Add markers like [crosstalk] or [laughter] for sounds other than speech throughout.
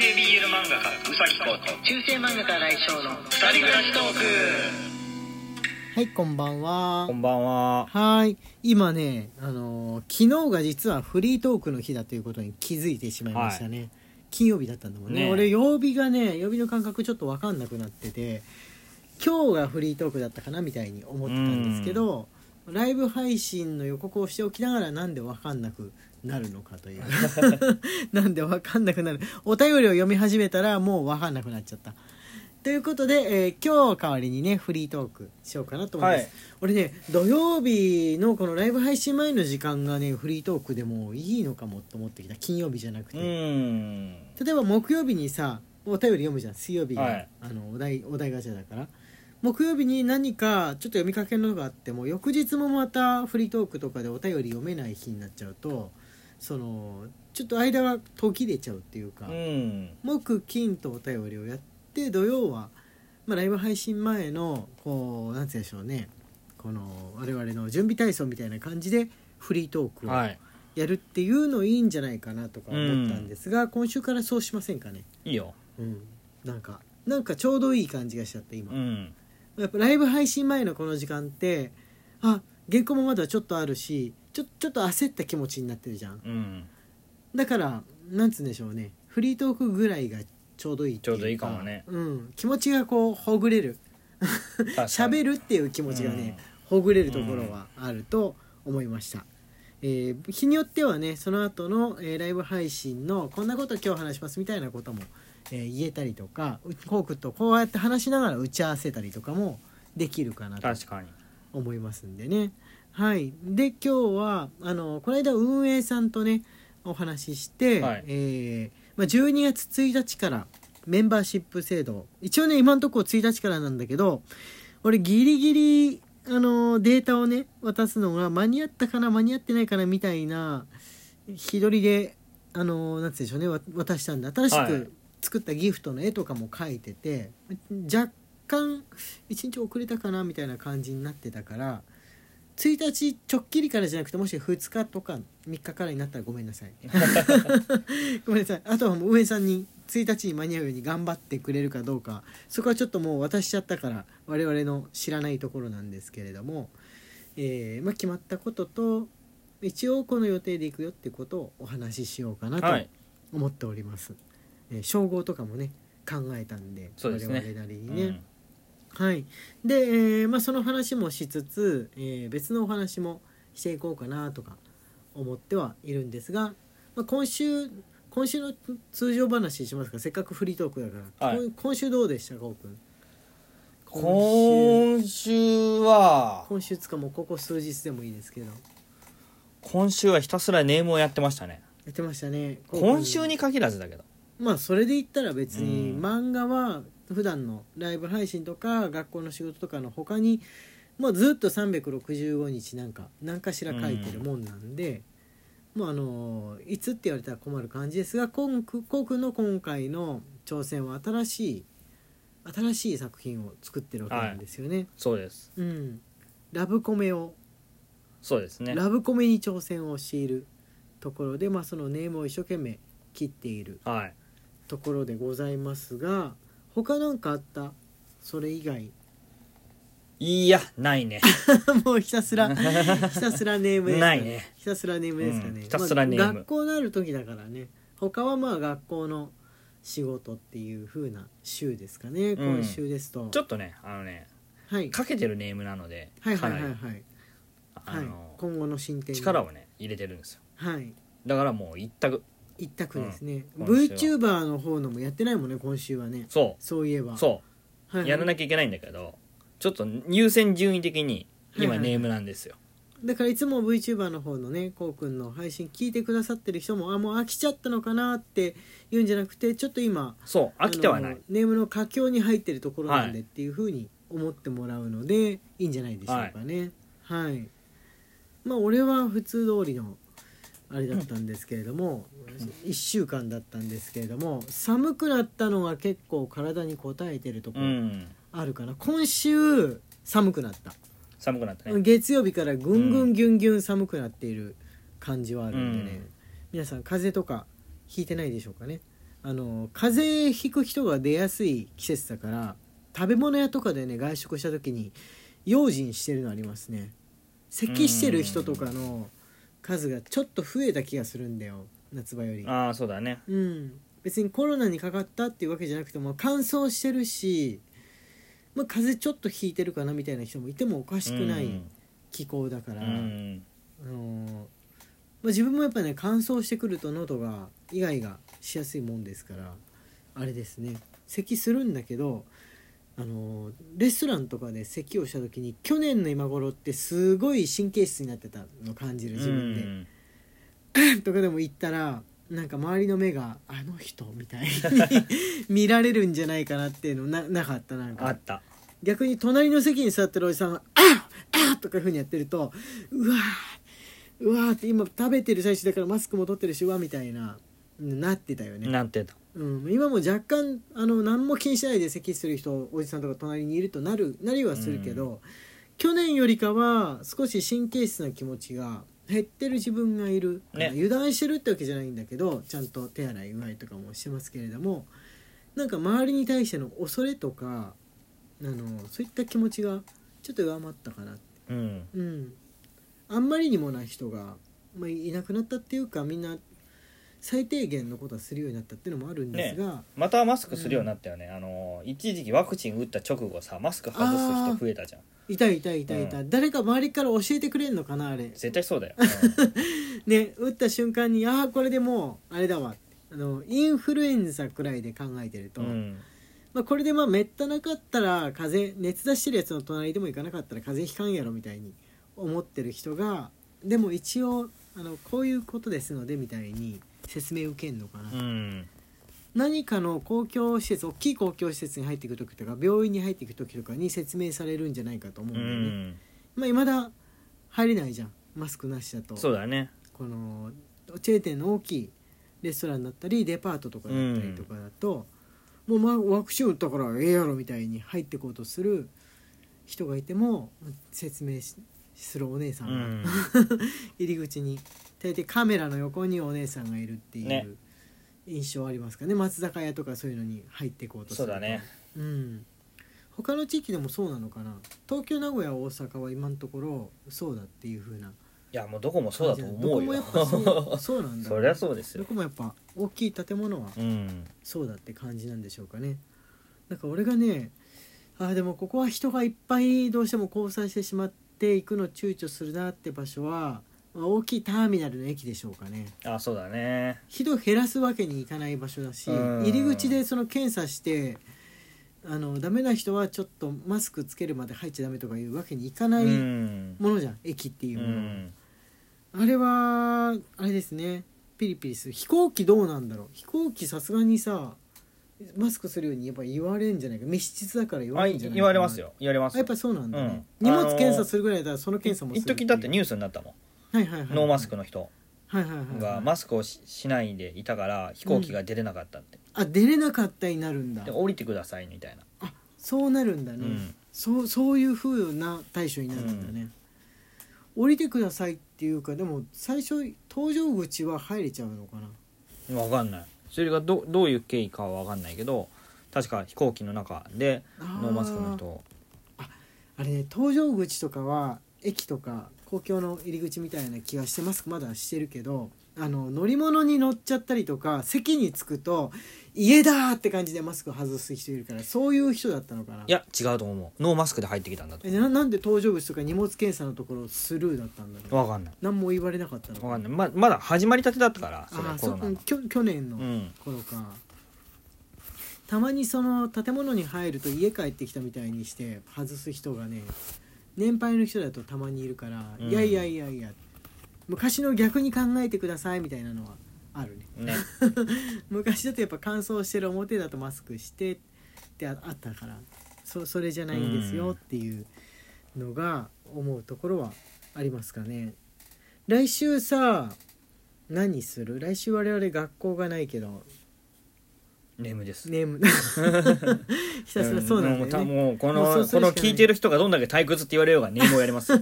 性 BL 漫画家うさぎこと中世漫画家来翔の二人暮らしトークはいこんばんは。こんばんは。はい。今ねあのー昨日が実はフリートークの日だということに気づいてしまいましたね、金曜日だったんだもんね。ねえ。俺曜日がね曜日の感覚ちょっと分かんなくなってて今日がフリートークだったかなみたいに思ってたんですけど、ライブ配信の予告をしておきながらなんで分かんなくなるのかという。[laughs] なんで分かんなくなる。お便りを読み始めたらもう分かんなくなっちゃった。ということで、えー今日代わりにねフリートークしようかなと思います、はい。俺ね土曜日のこのライブ配信前の時間がねフリートークでもいいのかもと思ってきた。金曜日じゃなくて、うん。例えば木曜日にさお便り読むじゃん。水曜日が、はい。あのお題お題ガチャだから。木曜日に何かちょっと読みかけるのがあっても翌日もまたフリートークとかでお便り読めない日になっちゃうとそのちょっと間が途切れちゃうっていうか、うん。木金とお便りをやって土曜は、まあ、ライブ配信前のこうなんて言うんでしょうねこの我々の準備体操みたいな感じでフリートークをはい。やるっていうのいいんじゃないかなとか思ったんですが、今週からそうしませんかね？いいよ。うんなんかなんかちょうどいい感じがしちゃって今、うん。やっぱライブ配信前のこの時間ってあ原稿もまだちょっとあるしちょちょっと焦った気持ちになってるじゃん。うん。だからなんつうんでしょうね。フリートークぐらいがちょうどいいちょうどいいかもね。うん、気持ちがこうほぐれる。喋る。るっていう気持ちがね、ほぐれるところはあると思いました、えー日によってはねその後の、えーライブ配信のこんなこと今日話しますみたいなことも、えー言えたりとかうコークとこうやって話しながら打ち合わせたりとかもできるかなと。思いますんでねはい。で今日はあのこの間運営さんとねお話しして、はい。えーまあ、12月1日からメンバーシップ制度一応ね今のところ1日からなんだけど俺ギリギリあのデータをね渡すのが間に合ったかな間に合ってないかなみたいな日取りであのなんて言うんでしょうねわ渡したんで新しはい。く作ったギフトの絵とかも描いてて、若干1日遅れたかなみたいな感じになってたから1日ちょっきりからじゃなくてもし2日とか3日からになったらごめんなさい [laughs] ごめんなさい。あとはもう上さんに1日に間に合うように頑張ってくれるかどうか。そこはちょっともう渡しちゃったから我々の知らないところなんですけれども、えーまあ、決まったことと一応この予定で行くよってことをお話ししようかなとはい。思っております、えー称号とかもね考えたんでね。我々なりにね、はい。で、えーまあ、その話もしつつ、えー別のお話もしていこうかなとか思ってはいるんですが、まあ、今週今週の通常話しますか？せっかくフリートークだから、はい。今今週どうでしたか？こうくん今週は、今週つかもうここ数日でもいいですけど。今週はひたすらネームをやってましたね。やってましたね。今週に限らずだけど。まあそれで言ったら別にうん漫画は普段のライブ配信とか学校の仕事とかの他にもうずっと365日なんか何かしら書いてるもんなんで、もうあのいつって言われたら困る感じですがこんくこうくんの今回の挑戦は新しい新しい作品を作ってるわけなんですよね。そうです。うん、ラブコメをそうですね。ラブコメに挑戦をしているところで、まあ、そのネームを一生懸命切っているはい。ところでございますが他なんかあった？それ以外。いや、ないね。[laughs] もうひたすら [laughs] ひたすらネームですかないね。ひたすらネームですかね、うんひたすらネーム。まあ学校のある時だからね。他はまあ学校の仕事っていう風な週ですかね、うん。今週ですと。ちょっとね、あのね、はい。かけてるネームなので、はいはいはいはい、はい。今後の進展に。力をね、入れてるんですよ。はい。だからもう一択。一択ですね、うん。VTuber の方のもやってないもんね今週はね。そそういえば。う。そう。はいはい。やらなきゃいけないんだけどちょっと優先順位的にはいはい今ネームなんですよ、だからいつも VTuber の方のねこうくんの配信聞いてくださってる人もあもう飽きちゃったのかなって言うんじゃなくてちょっと今そう飽きてはない。ネームの佳境に入ってるところなんではいっていうふうに思ってもらうのでいいんじゃないでしょうかね。はい、まあ俺は普通通りのあれだったんですけれども、1週間だったんですけれども寒くなったのが結構体に応えてるとこあるかな、今週寒くなった。寒くなったね。月曜日からぐんぐんぎゅんぎゅん寒くなっている感じはあるんでね、うん。皆さん風邪とかひいてないでしょうかね。あの風邪ひく人が出やすい季節だから食べ物屋とかでね外食した時に用心してるのありますね。咳してる人とかの数がちょっと増えた気がするんだよ夏場より。ああそうだね。うん。別にコロナにかかったっていうわけじゃなくても乾燥してるし、まあ、風邪ちょっとひいてるかなみたいな人もいてもおかしくない気候だから、うん。あのーまあ、自分もやっぱね乾燥してくると喉がイガイガしやすいもんですからあれですね。咳するんだけどあのーレストランとかで咳をした時に去年の今頃ってすごい神経質になってたの感じる自分で。うん。[laughs] とかでも行ったらなんか周りの目が「あの人」みたいに [laughs] 見られるんじゃないかなっていうのななかったなんか。あった。逆に隣の席に座ってるおじさんが「ああとかいうふうにやってると「うわーうわーって今食べてる最中だからマスクも取ってるしうわみたいななってたよね、なんてたうん、今も若干あの何も気にしないで咳する人おじさんとか隣にいるとなるなりはするけど、去年よりかは少し神経質な気持ちが減ってる自分がいる、ね。油断してるってわけじゃないんだけどちゃんと手洗いうがいとかもしてますけれどもなんか周りに対しての恐れとかあのそういった気持ちがちょっと上回ったかなうん。うん。あんまりにもな人が、まあ、いなくなったっていうかみんな最低限のことはするようになったっていうのもあるんですが、またマスクするようになったよね、あの一時期ワクチン打った直後さマスク外す人増えたじゃん。いたいたいたい。た、う誰か周りから教えてくれんのかなあれ。絶対そうだよ、[laughs] ね打った瞬間にああこれでもうあれだわ。あのインフルエンザくらいで考えてると、うん。うんまあ、これでまあめったなかったら風邪熱出してるやつの隣でも行かなかったら風邪ひかんやろみたいに思ってる人がでも一応あのこういうことですのでみたいに説明受けんのかな、うん。何かの公共施設大きい公共施設に入っていく時とか病院に入っていく時とかに説明されるんじゃないかと思ううんだよね、ん。まあ未だ入れないじゃん。マスクなしだと。そうだね。このチェーン店の大きいレストランだったりデパートとかだったりとかだと、もう、まあ、ワクチン打ったからええやろみたいに入ってこうとする人がいても説明しするお姉さんが、うん。[laughs] 入り口に大抵カメラの横にお姉さんがいるっていね。う印象ありますかね。松坂屋とかそういうのに入ってこうとすると。そうだね。うん。他の地域でもそうなのかな。東京名古屋大阪は今のところそうだっていう風ないやもうどこもそうだと思うどこもやよっぱそう [laughs] そうなんだ。そりゃそうですどよこもやっぱ大きい建物はうん。そうだって感じなんでしょうかね。なんか俺がねあーでもここは人がいっぱいどうしても交際してしまって行くの躊躇するなって場所はまあ大きいターミナルの駅でしょうかね。あそうだね。人減らすわけにいかない場所だしうん。入り口でその検査してあのダメな人はちょっとマスクつけるまで入っちゃダメとかいうわけにいかなういん。ものじゃん、駅っていううものは、ん。あれはあれですね。ピリピリする。飛行機どうなんだろう。飛行機さすがにさマスクするようにやっぱ言われるんじゃないか。密室だから言わあれるんじゃないかな。言われますよ。言われます。あやっぱそうなんだね、うん。荷物検査するぐらいだったらその検査もする一時だってニュュースになったもんノーマスクの人がマスクをししないでいたから飛行機が出れなかったって。あ出れなかったになるんだ。で降りてくださいみたいな。あそうなるんだね、うん。そうそういう風な対処になるんだね、降りてくださいっていうかでも最初搭乗口は入れちゃうのかな。分かんない。それがどどういう経緯かは分かんないけど確か飛行機の中でノーマスクの人あれね搭乗口とかは駅とか公共の入り口みたいな気がしてマスクまだしてるけどあの乗り物に乗っちゃったりとか席に着くと家だーって感じでマスク外す人いるからそういう人だったのかな。いや違うと思う。ノーマスクで入ってきたんだとえななんで搭乗口とか荷物検査のところスルーだったんだろう。分かんない。何も言われなかったの分かんない。ままだ始まりたてだったからそれあきょ去年のうん。頃か、たまにその建物に入ると家帰ってきたみたいにして外す人がね年配の人だとたまにいるから、うん。いやいやいやいや昔の逆に考えてくださいみたいなのはあるね。ね。[laughs] 昔だとやっぱ乾燥してる表だとマスクしてってああったからそそれじゃないんですよっていうのが思うところはありますかね。来週さ何する？来週我々学校がないけど眠です。ネーム。ひたすらそうなんだよね、もうもうこもうそのうそれしかない。この聞いてる人がどんだけ退屈って言われようがネームをやります。よ、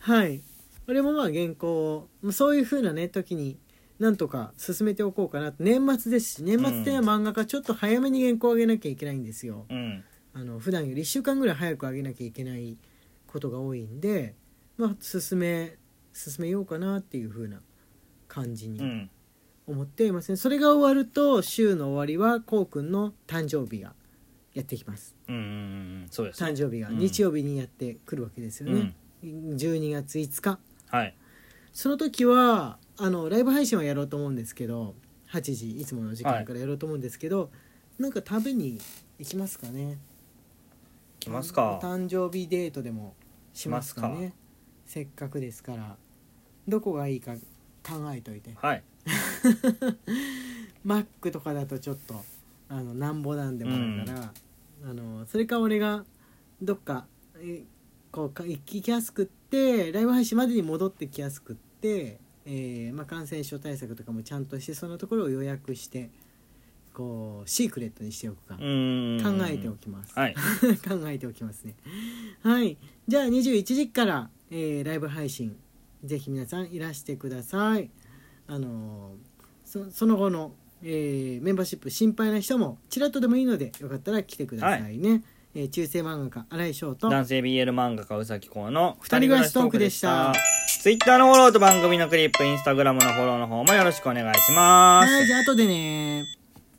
はい。俺もまあ原稿をまあそういう風なね時になんとか進めておこうかな年末ですし年末っては漫画家ちょっと早めに原稿を上げなきゃいけないんですよ。うん。あの普段より1週間ぐらい早く上げなきゃいけないことが多いんでまあ進め進めようかなっていう風な感じにうん思っていますね。それが終わると週の終わりはこうくんの誕生日がやってきます。うんうんうんそうです。ね誕生日がうん。日曜日にやってくるわけですよね、12月5日。はい。その時はあのライブ配信はやろうと思うんですけど8時いつもの時間からやろうと思うんですけど、なんか食べに行きますかね。来ますか。お誕生日デートでもしますかね。せっかくですからどこがいいか考えといて。はい。[laughs] マックとかだとちょっとあのなんぼなんでもだから、あのそれか俺がどっかえこうか行きやすくってライブ配信までに戻ってきやすくって、えーまあ、感染症対策とかもちゃんとしてそのところを予約してこうシークレットにしておくか、うん。考えておきます、はい。[laughs] 考えておきますね。はい。じゃあ21時から、えーライブ配信ぜひ皆さんいらしてください。あのーそその後の、えーメンバーシップ心配な人もちらっとでもいいのでよかったら来てくださいね、えー中世漫画家新井翔と男性 BL 漫画家宇崎公の二人暮らしトークでした。ツイッターのフォローと番組のクリップインスタグラムのフォローの方もよろしくお願いします。はいじゃあ後でね